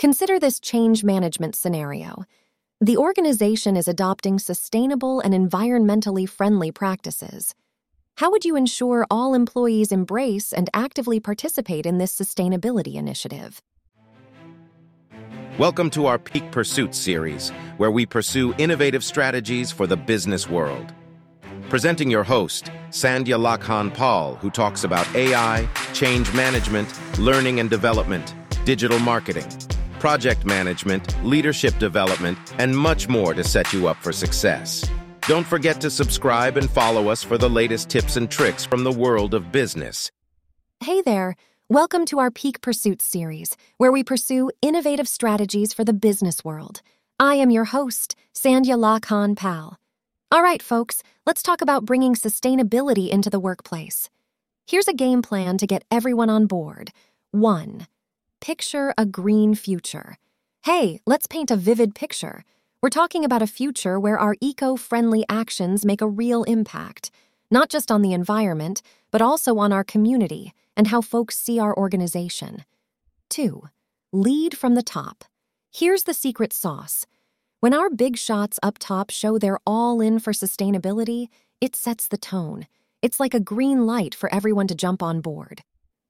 Consider this change management scenario. The organization is adopting sustainable and environmentally friendly practices. How would you ensure all employees embrace and actively participate in this sustainability initiative? Welcome to our Peak Pursuit series, where we pursue innovative strategies for the business world. Presenting your host, Sandhya Lakhan Paul, who talks about AI, change management, learning and development, digital marketing, project management, leadership development, and much more to set you up for success. Don't forget to subscribe and follow us for the latest tips and tricks from the world of business. Hey there. Welcome to our Peak Pursuits series, where we pursue innovative strategies for the business world. I am your host, Sandhya Lakhan Pal. All right, folks, let's talk about bringing sustainability into the workplace. Here's a game plan to get everyone on board. 1. Picture a green future. Hey, let's paint a vivid picture. We're talking about a future where our eco friendly actions make a real impact, not just on the environment, but also on our community and how folks see our organization. 2. Lead from the top. Here's the secret sauce. When our big shots up top show they're all in for sustainability, it sets the tone. It's like a green light for everyone to jump on board.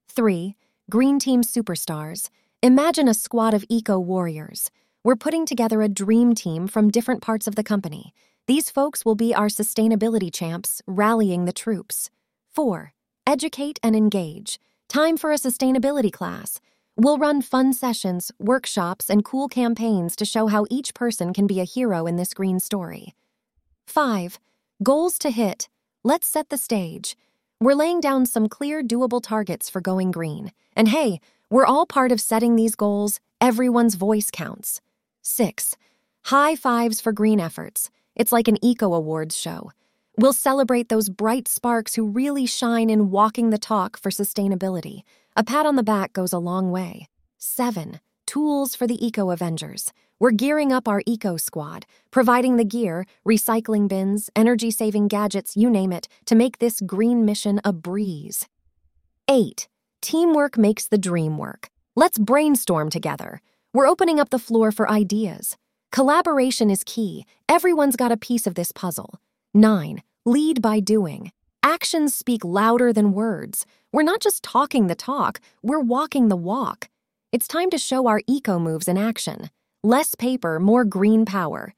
3. Green Team Superstars. Imagine a squad of eco warriors. We're putting together a dream team from different parts of the company. These folks will be our sustainability champs, rallying the troops. 4. Educate and engage. Time for a sustainability class. We'll run fun sessions, workshops, and cool campaigns to show how each person can be a hero in this green story. 5. Goals to hit. Let's set the stage. We're laying down some clear, doable targets for going green. And hey, we're all part of setting these goals. Everyone's voice counts. 6. High fives for green efforts. It's like an eco awards show. We'll celebrate those bright sparks who really shine in walking the talk for sustainability. A pat on the back goes a long way. 7. Tools for the Eco Avengers. We're gearing up our eco squad, providing the gear, recycling bins, energy saving gadgets, you name it, to make this green mission a breeze. 8. Teamwork makes the dream work. Let's brainstorm together. We're opening up the floor for ideas. Collaboration is key. Everyone's got a piece of this puzzle. 9. Lead by doing. Actions speak louder than words. We're not just talking the talk, we're walking the walk. It's time to show our eco moves in action. Less paper, more green power.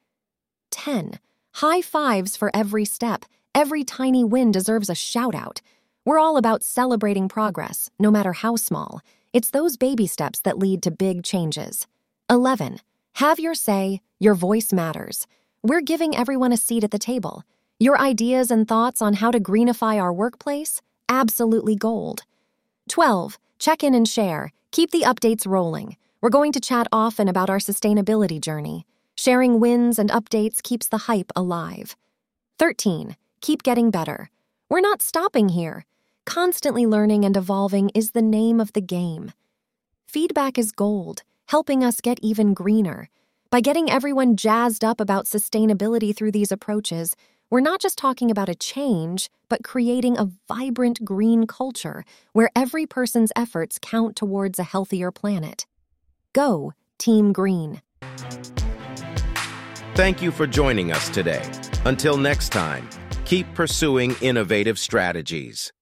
10. High fives for every step. Every tiny win deserves a shout out. We're all about celebrating progress, no matter how small. It's those baby steps that lead to big changes. 11. Have your say, your voice matters. We're giving everyone a seat at the table. Your ideas and thoughts on how to greenify our workplace? Absolutely gold. 12. Check in and share. Keep the updates rolling. We're going to chat often about our sustainability journey. Sharing wins and updates keeps the hype alive. 13. Keep getting better. We're not stopping here. Constantly learning and evolving is the name of the game. Feedback is gold, helping us get even greener. By getting everyone jazzed up about sustainability through these approaches, we're not just talking about a change, but creating a vibrant green culture where every person's efforts count towards a healthier planet. Go, Team Green. Thank you for joining us today. Until next time, keep pursuing innovative strategies.